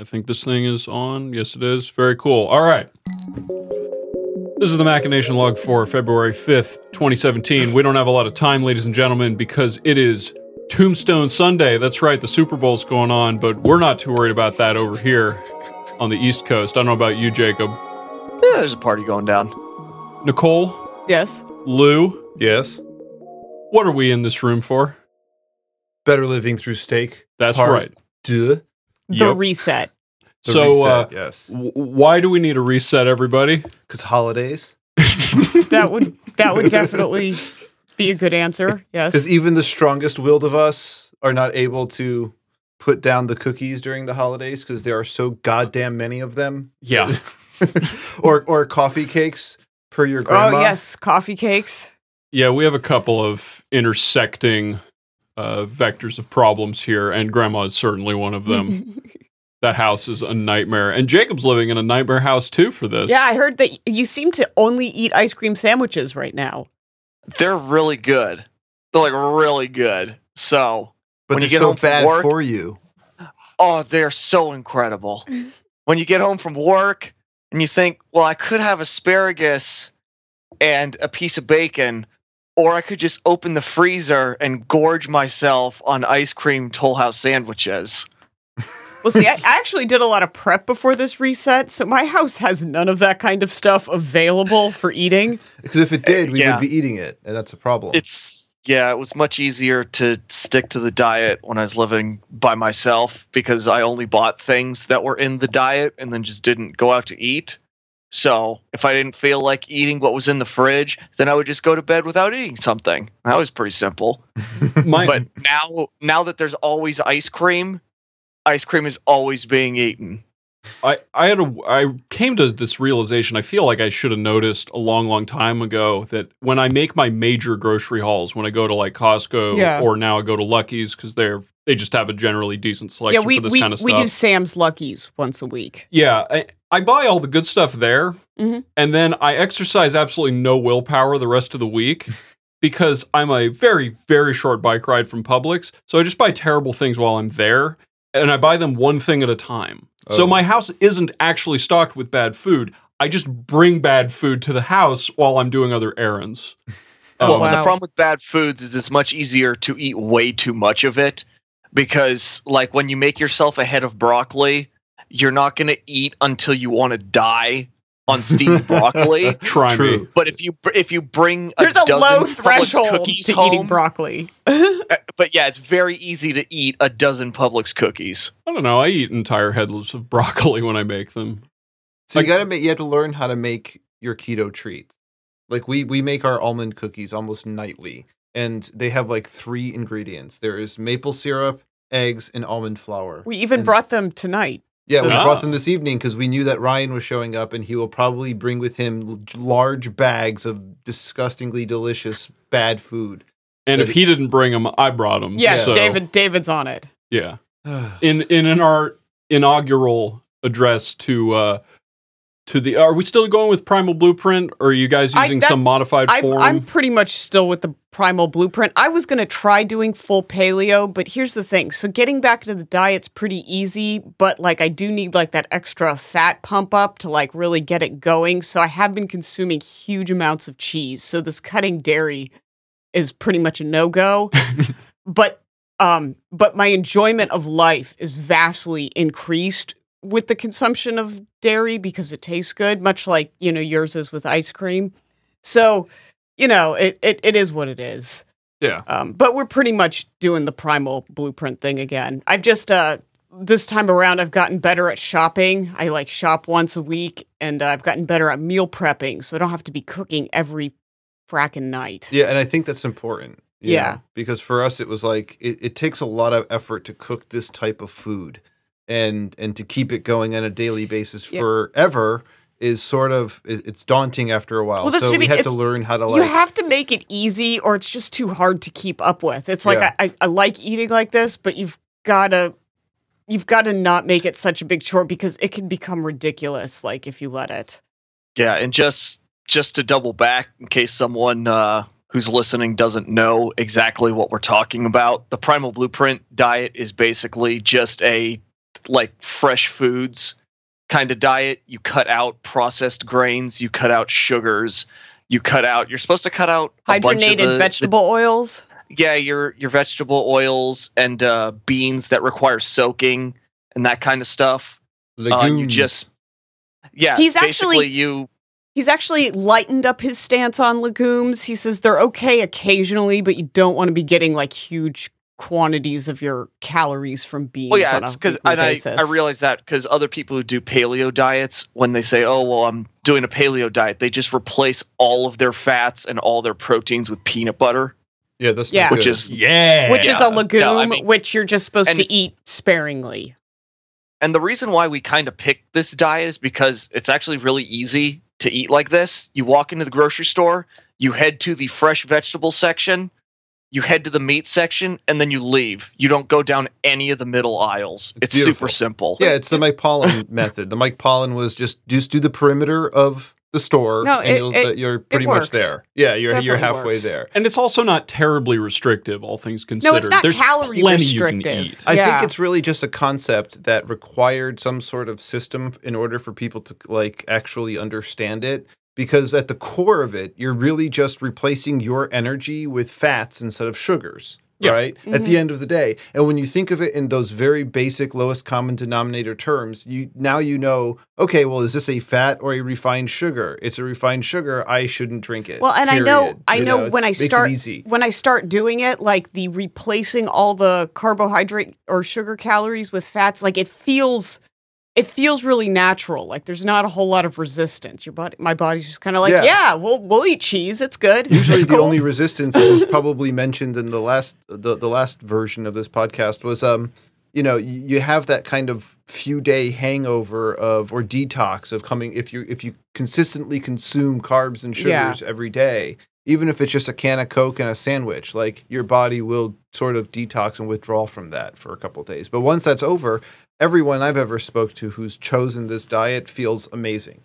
I think this thing is on. Yes, it is. Very cool. All right. This is the Machination Log for February 5th, 2017. We don't have a lot of time, ladies and gentlemen, because it is Tombstone Sunday. That's right, the Super Bowl's going on, but we're not too worried about that over here on the East Coast. I don't know about you, Jacob. Yeah, there's a party going down. Nicole, Yes. Lou, Yes. what are we in this room for? Better living through steak. That's Part right. Duh. The Yep. reset. The so, reset, uh, yes. w- why do we need a reset, everybody? Because holidays. That would that would definitely be a good answer. Yes. Because even the strongest willed of us are not able to put down the cookies during the holidays because there are so goddamn many of them. Yeah. or or coffee cakes per your grandma. Oh yes, coffee cakes. Yeah, we have a couple of intersecting uh, vectors of problems here, and Grandma is certainly one of them. that house is a nightmare, and Jacob's living in a nightmare house too for this. Yeah, I heard that you seem to only eat ice cream sandwiches right now. They're really good. They're like really good. So, but when you get so home bad work- for you. oh, they're so incredible. when you get home from work and you think, well, I could have asparagus and a piece of bacon, or I could just open the freezer and gorge myself on ice cream Toll House sandwiches. Well, see, I, I actually did a lot of prep before this reset, so my house has none of that kind of stuff available for eating. Because if it did, we yeah. would be eating it, and that's a problem. It's yeah, it was much easier to stick to the diet when I was living by myself because I only bought things that were in the diet and then just didn't go out to eat. So if I didn't feel like eating what was in the fridge, then I would just go to bed without eating something. That was pretty simple. my But now now that there's always ice cream, ice cream is always being eaten. I, I had a I came to this realization. I feel like I should have noticed a long, long time ago that when I make my major grocery hauls, when I go to like Costco Yeah. or now I go to Lucky's because they're they just have a generally decent selection yeah, we for this we, kind of stuff. we stuff. do Sam's Luckies once a week. Yeah, I, I buy all the good stuff there, Mhm. and then I exercise absolutely no willpower the rest of the week because I'm a very, very short bike ride from Publix. So I just buy terrible things while I'm there, and I buy them one thing at a time. So Oh. my house isn't actually stocked with bad food. I just bring bad food to the house while I'm doing other errands. Well, Um, wow. the problem with bad foods is it's much easier to eat way too much of it because, like, when you make yourself a head of broccoli, you're not going to eat until you want to die on steamed broccoli. Try me. True. But if you if you bring a There's a, dozen low threshold cookies to home, eating broccoli. uh, but yeah, it's very easy to eat a dozen Publix cookies. I don't know. I eat entire headless of broccoli when I make them. So Like- you gotta make you have to learn how to make your keto treats. Like we we make our almond cookies almost nightly, and they have like three ingredients. There is maple syrup, eggs, and almond flour. We even And- brought them tonight. Yeah, So- we brought them this evening because we knew that Ryan was showing up, and he will probably bring with him large bags of disgustingly delicious bad food. And if he didn't bring them, I brought them. Yes, so, David. David's on it. Yeah. in in in our inaugural address to uh to the are we still going with primal blueprint or are you guys using that- some modified I'm, form I'm pretty much still with the primal blueprint. I was going to try doing full paleo, but here's the thing. So getting back to the diet's pretty easy, but like I do need like that extra fat pump up to like really get it going. So I have been consuming huge amounts of cheese. So this cutting dairy is pretty much a no-go. but um but my enjoyment of life is vastly increased with the consumption of dairy because it tastes good, much like, you know, yours is with ice cream. So, you know, it, it, it is what it is. yeah Um, but we're pretty much doing the primal blueprint thing again. I've just, uh, this time around, I've gotten better at shopping. I like shop once a week and uh, I've gotten better at meal prepping. So I don't have to be cooking every frackin' night. Yeah, and I think that's important. Yeah. know, because for us, it was like it, it takes a lot of effort to cook this type of food, and and to keep it going on a daily basis Yeah. forever is sort of it's daunting after a while. Well, so what I we mean, had to learn how to you have to make it easy or it's just too hard to keep up with. It's like Yeah. I, I, I like eating like this, but you've gotta you've gotta not make it such a big chore because it can become ridiculous, like if you let it. Yeah, and just just to double back in case someone uh, who's listening doesn't know exactly what we're talking about, the Primal Blueprint diet is basically just a like fresh foods kind of diet. You cut out processed grains, you cut out sugars, you cut out. You're supposed to cut out a bunch of Hydrogenated the- the vegetable oils. yeah, your your vegetable oils and uh, beans that require soaking and that kind of stuff. Legumes. you just- Yeah, He's actually- you. He's actually lightened up his stance on legumes. He says they're okay occasionally, but you don't want to be getting like huge quantities of your calories from beans. Well, yeah, because and I. I realize that because other people who do paleo diets, when they say, "Oh, well, I'm doing a paleo diet," they just replace all of their fats and all their proteins with peanut butter, yeah, that's Yeah. which is Yeah. which is a legume, No, I mean- which you're just supposed to eat sparingly. And the reason why we kind of picked this diet is because it's actually really easy to eat like this. You walk into the grocery store, you head to the fresh vegetable section, you head to the meat section, and then you leave. You don't go down any of the middle aisles. It's It's, beautiful. super simple. Yeah, it's the Mike Pollan method. The Mike Pollan was just just do the perimeter of the store, No, and it- you'll, it- uh, you're pretty much works. there. Yeah, you're you're halfway works. there. And it's also not terribly restrictive, all things considered. No, it's not There's calorie plenty restrictive. you can eat. I Yeah. think it's really just a concept that required some sort of system in order for people to like actually understand it. Because at the core of it, you're really just replacing your energy with fats instead of sugars. Yeah. Right? At the mm-hmm. end of the day. And when you think of it in those very basic lowest common denominator terms, you now you know, okay, well, is this a fat or a refined sugar? It's a refined sugar. I shouldn't drink it. Well, and I know. I You know, it's- when I start easy. when I start doing it, like the replacing all the carbohydrate or sugar calories with fats, like it feels, it feels really natural. Like there's not a whole lot of resistance. Your body, my body's just kind of like, Yeah. yeah. we'll we'll eat cheese. It's good. Usually, It's the cool." only resistance, as was probably mentioned in the last the, the last version of this podcast, was um, you know, you, have that kind of few day hangover of or detox of coming if you if you consistently consume carbs and Yeah. sugars every day, even if it's just a can of Coke and a sandwich, like your body will sort of detox and withdraw from that for a couple of days. But once that's over, everyone I've ever spoke to who's chosen this diet feels amazing.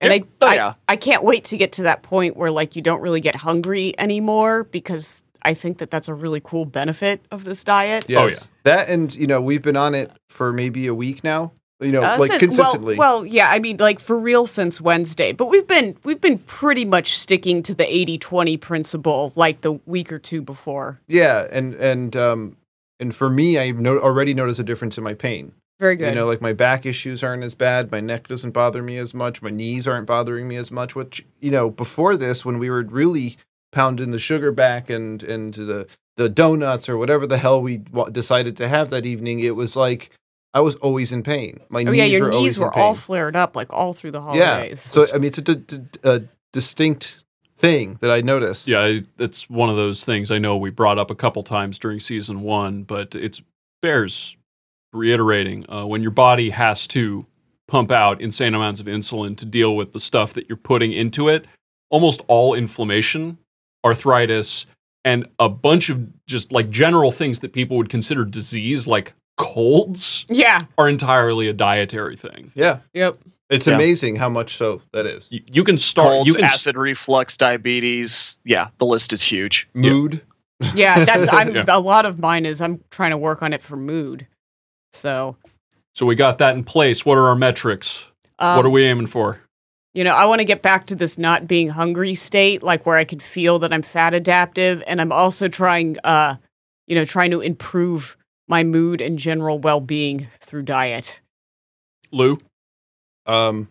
and I, Oh, I, yeah. I can't wait to get to that point where like you don't really get hungry anymore because I think that that's a really cool benefit of this diet. Oh, Yes. That and you know, we've been on it for maybe a week now. You know, Uh, like since- consistently. Well, well, yeah, I mean, like for real since Wednesday, but we've been we've been pretty much sticking to the 80-20 principle like the week or two before. yeah, and and um and for me, I've no- already noticed a difference in my pain. Very good. You know, like my back issues aren't as bad, my neck doesn't bother me as much, my knees aren't bothering me as much. Which you know, before this, when we were really pounding the sugar back and and the the donuts or whatever the hell we wa- decided to have that evening, it was like I was always in pain. My oh knees yeah, your were always knees in were all flared up like all through the holidays. yeah. holidays. So I mean, it's a, d- d- a distinct thing that I noticed. Yeah, I- it's one of those things I know we brought up a couple times during season one, but it's bears reiterating uh, when your body has to pump out insane amounts of insulin to deal with the stuff that you're putting into it. Almost all inflammation, arthritis, and a bunch of just like general things that people would consider disease, like colds, yeah. are entirely a dietary thing. Yeah. Yep. It's Yeah. amazing how much so that is. You, you can start. Colds, you can s- acid reflux, diabetes. Yeah, the list is huge. Mood. Yeah, that's I'm Yeah. a lot of mine is I'm trying to work on it for mood. So, So we got that in place. What are our metrics? um, what are we aiming for? You know, I want to get back to this not being hungry state, like where I can feel that I'm fat adaptive, and I'm also trying, uh, you know, trying to improve my mood and general well-being through diet. Lou? Um,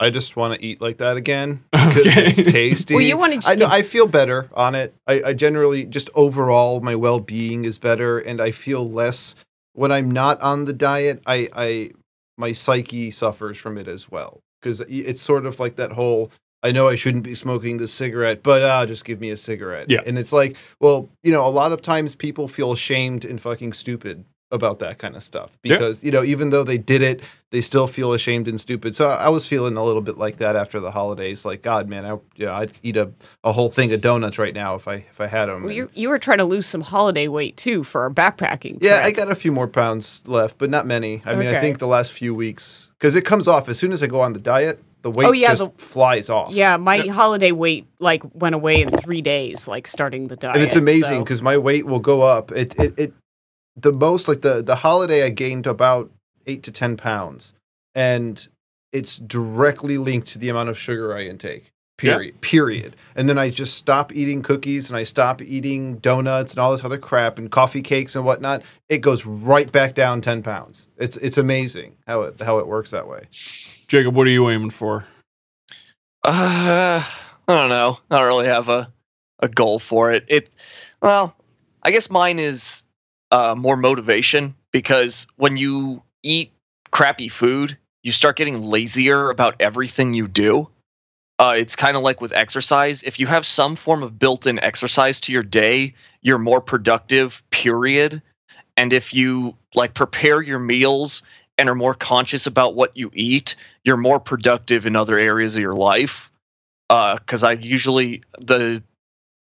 I just want to eat like that again because Okay. it's tasty. Well, you want to I know I feel better on it. I, I generally just overall my well being is better, and I feel less when I'm not on the diet. I I my psyche suffers from it as well because it's sort of like that whole. I know I shouldn't be smoking this cigarette, but uh, just give me a cigarette. Yeah. and it's like, well, you know, a lot of times people feel ashamed and fucking stupid about that kind of stuff Yeah. because you know even though they did it they still feel ashamed and stupid so i was feeling a little bit like that after the holidays like god man i you know, i'd eat a, a whole thing of donuts right now if i if i had them Well, you you were trying to lose some holiday weight too for our backpacking. yeah i got a few more pounds left but not many i mean i think the last few weeks because it comes off as soon as i go on the diet the oh, weight Oh, yeah, just the- flies off yeah. My holiday weight like went away in three days, like starting the diet. and it's amazing so- because my weight will go up. It, it it the most like the the holiday I gained about eight to ten pounds, and it's directly linked to the amount of sugar I intake. Yeah. Period. Period. And then I just stop eating cookies and I stop eating donuts and all this other crap and coffee cakes and whatnot. It goes right back down ten pounds. It's it's amazing how it how it works that way. Jacob, what are you aiming for? Uh, I don't know. I don't really have a, a goal for it. It, well, I guess mine is uh, more motivation because when you eat crappy food, you start getting lazier about everything you do. Uh, it's kind of like with exercise. If you have some form of built-in exercise to your day, you're more productive. Period. And if you like prepare your meals and are more conscious about what you eat, you're more productive in other areas of your life. Because I usually the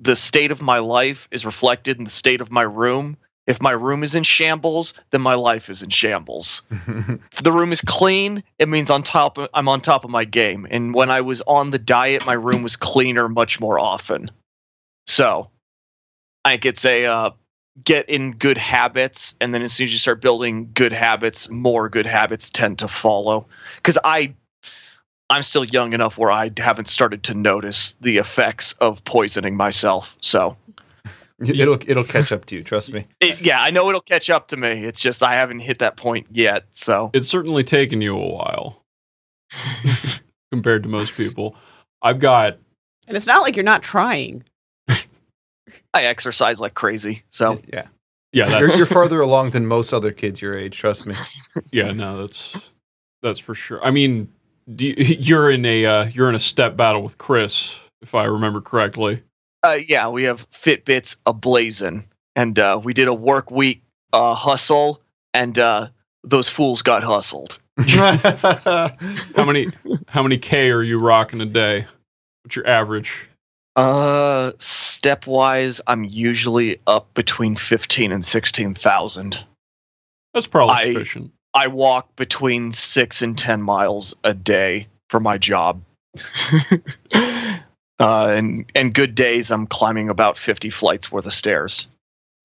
the state of my life is reflected in the state of my room. If my room is in shambles, then my life is in shambles. If the room is clean, it means on top of, I'm on top of my game. And when I was on the diet, my room was cleaner much more often. So I think it's a uh, get in good habits, and then as soon as you start building good habits, more good habits tend to follow. Because I I'm still young enough where I haven't started to notice the effects of poisoning myself. So it'll it'll catch up to you. Trust me. it, yeah, I know it'll catch up to me. It's just I haven't hit that point yet. So It's certainly taken you a while compared to most people. I've got And it's not like you're not trying. I exercise like crazy. So yeah, yeah, you're, you're farther along than most other kids your age. Trust me. yeah, no, that's that's for sure. I mean, do you, you're in a uh, you're in a step battle with Chris, if I remember correctly. Uh, yeah, we have Fitbits ablazing, and uh, we did a work week uh, hustle, and uh, those fools got hustled. How many how many K are you rocking a day? What's your average? Uh, stepwise, I'm usually up between fifteen and sixteen thousand. That's probably I- sufficient. I walk between six and ten miles a day for my job. uh, and and good days, I'm climbing about fifty flights worth of stairs.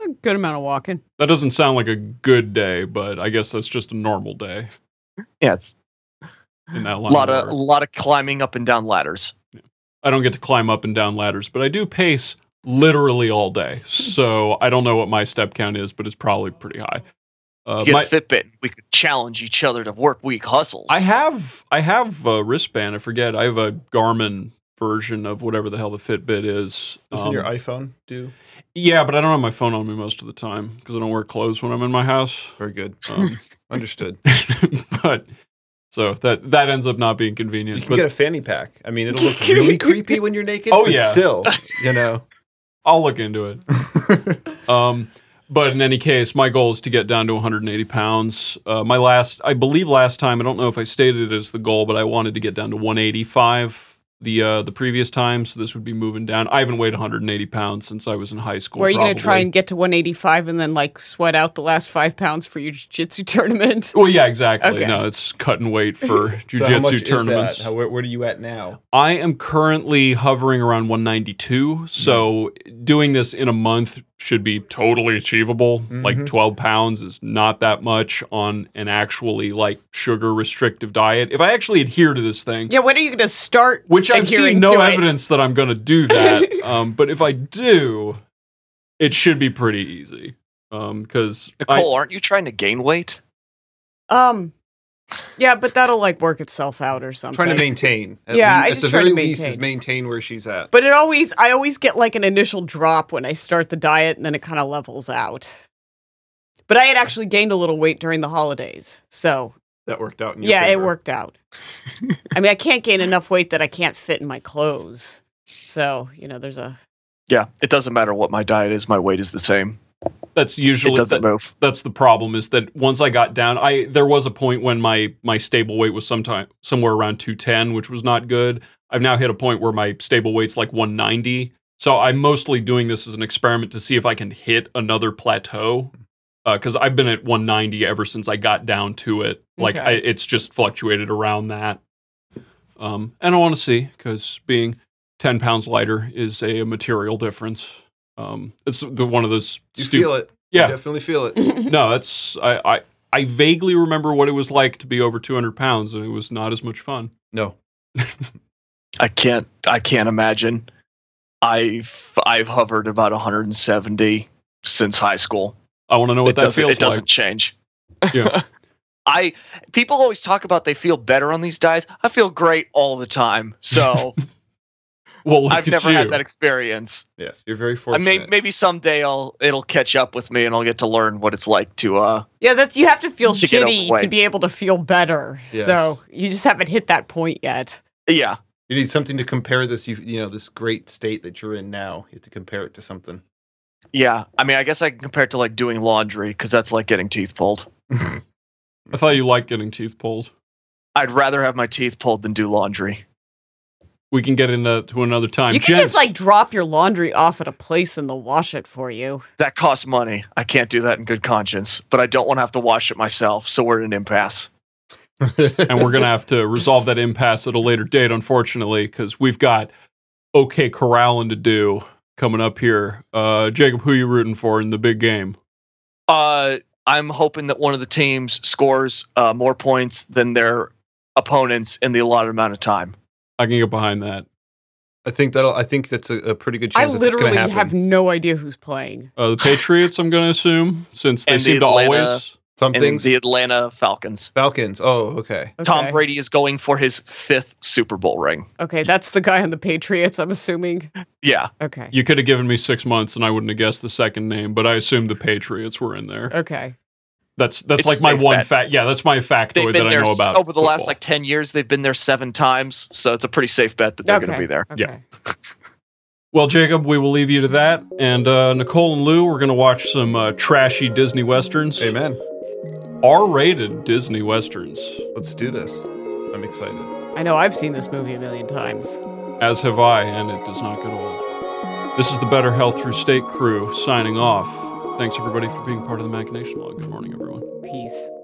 A good amount of walking. That doesn't sound like a good day, but I guess that's just a normal day Yeah, it's in that a lot of of a lot of climbing up and down ladders. I don't get to climb up and down ladders, but I do pace literally all day. So I don't know what my step count is, but it's probably pretty high. Uh, get my, a Fitbit. We could challenge each other to work week hustles. I have I have a wristband. I forget. I have a Garmin version of whatever the hell the Fitbit is. Doesn't Um, your iPhone do? yeah, but I don't have my phone on me most of the time because I don't wear clothes when I'm in my house. Very good. Um, Understood. but so that that ends up not being You convenient. can But get a fanny pack. I mean, it'll look really creepy when you're naked. Oh, but yeah. still, you know. I'll look into it. Um, but in any case, my goal is to get down to 180 pounds. Uh, my last, I believe, last time, I don't know if I stated it as the goal, but I wanted to get down to 185 the uh, the previous time. So this would be moving down. I haven't weighed 180 pounds since I was in high school. Where are you going to try and get to 185 and then like sweat out the last five pounds for your jiu-jitsu tournament? Well, yeah, exactly. Okay. No, it's cutting weight for So how much jujitsu is tournaments. that? How, where, where are you at now? I am currently hovering around 192. So doing this in a month should be totally achievable. Like Mhm. 12 pounds is not that much on an actually like sugar restrictive diet. If I actually adhere to this thing, Yeah, when are you going to start? which I've adhering seen no to it? evidence that I'm going to do that. um, but if I do, it should be pretty easy. Um, because Nicole, aren't you trying to gain weight? Um, yeah, but that'll like work itself out or something. trying to maintain. At Yeah, lea- I at just the try to very least maintain. is maintain where she's at. But it always, I always get like an initial drop when I start the diet, and then it kind of levels out. But I had actually gained a little weight during the holidays, so that worked out. In your yeah, it worked out. I mean, I can't gain enough weight that I can't fit in my clothes. So you know, there's a Yeah, it doesn't matter what my diet is. My weight is the same. That's It usually doesn't that- move. that's the problem is that once I got down, I there was a point when my my stable weight was sometime somewhere around 210, which was not good. I've now hit a point where my stable weight's like 190. So I'm mostly doing this as an experiment to see if I can hit another plateau. Because I've been at 190 ever since I got down to it. Like Okay. I, it's just fluctuated around that. Um, and I want to see because being 10 pounds lighter is a, material difference. Um, it's the one of those You stupid. feel it. Yeah, You definitely feel it. no, it's I, I I vaguely remember what it was like to be over 200 pounds, and it was not as much fun. No. I can't. I can't imagine. I've I've hovered about 170 since high school. I want to know what it that doesn't. feels It doesn't like. change. Yeah. I people always talk about they feel better on these diets. I feel great all the time. So Well, I've never you. had that experience. Yes, you're very I fortunate. may, maybe someday I'll it'll catch up with me and I'll get to learn what it's like to uh Yeah, that's you have to feel To shitty to be able to feel better. Yes. So you just haven't hit that point yet. yeah. You need something to compare this. You you know this great state that you're in now. You have to compare it to something. Yeah. I mean, I guess I can compare it to like doing laundry because that's like getting teeth pulled. I thought you liked getting teeth pulled. I'd rather have my teeth pulled than do laundry. We can get into to another time. you can Gents, just like drop your laundry off at a place and they'll wash it for you. That costs money. I can't do that in good conscience, but I don't want to have to wash it myself, so we're at an impasse. and we're gonna have to resolve that impasse at a later date, unfortunately, because we've got OK corralling to do coming up here. Uh, Jacob, who are you rooting for in the big game? Uh, I'm hoping that one of the teams scores uh, more points than their opponents in the allotted amount of time. I can get behind that. I think that'll. I think that's a, a pretty good chance. that's gonna literally happen. have no idea who's playing. Uh, the Patriots, I'm gonna assume, since they And the seem to Atlanta- always. some And things. the Atlanta Falcons. Falcons. Oh, okay. Tom Brady is going for his fifth Super Bowl ring. Okay, that's the guy on the Patriots, I'm assuming. Yeah. Okay. You could have given me six months, and I wouldn't have guessed the second name, but I assumed the Patriots were in there. Okay. That's that's It's like my one bet. fact. Yeah, that's my factoid that I know about over the last like 10 years. They've been there seven times. So it's a pretty safe bet that they're okay. going to be there. Yeah. Well, Jacob, we will leave you to that, and uh, Nicole and Lou, we're gonna watch some uh, trashy Disney westerns. Amen. R-rated Disney westerns, Let's do this. I'm excited. I know I've seen this movie a million times. as have I, and it does not get old. This is the Better Health Through Steak crew signing off. Thanks everybody for being part of the Machination Log. Good morning, everyone. Peace.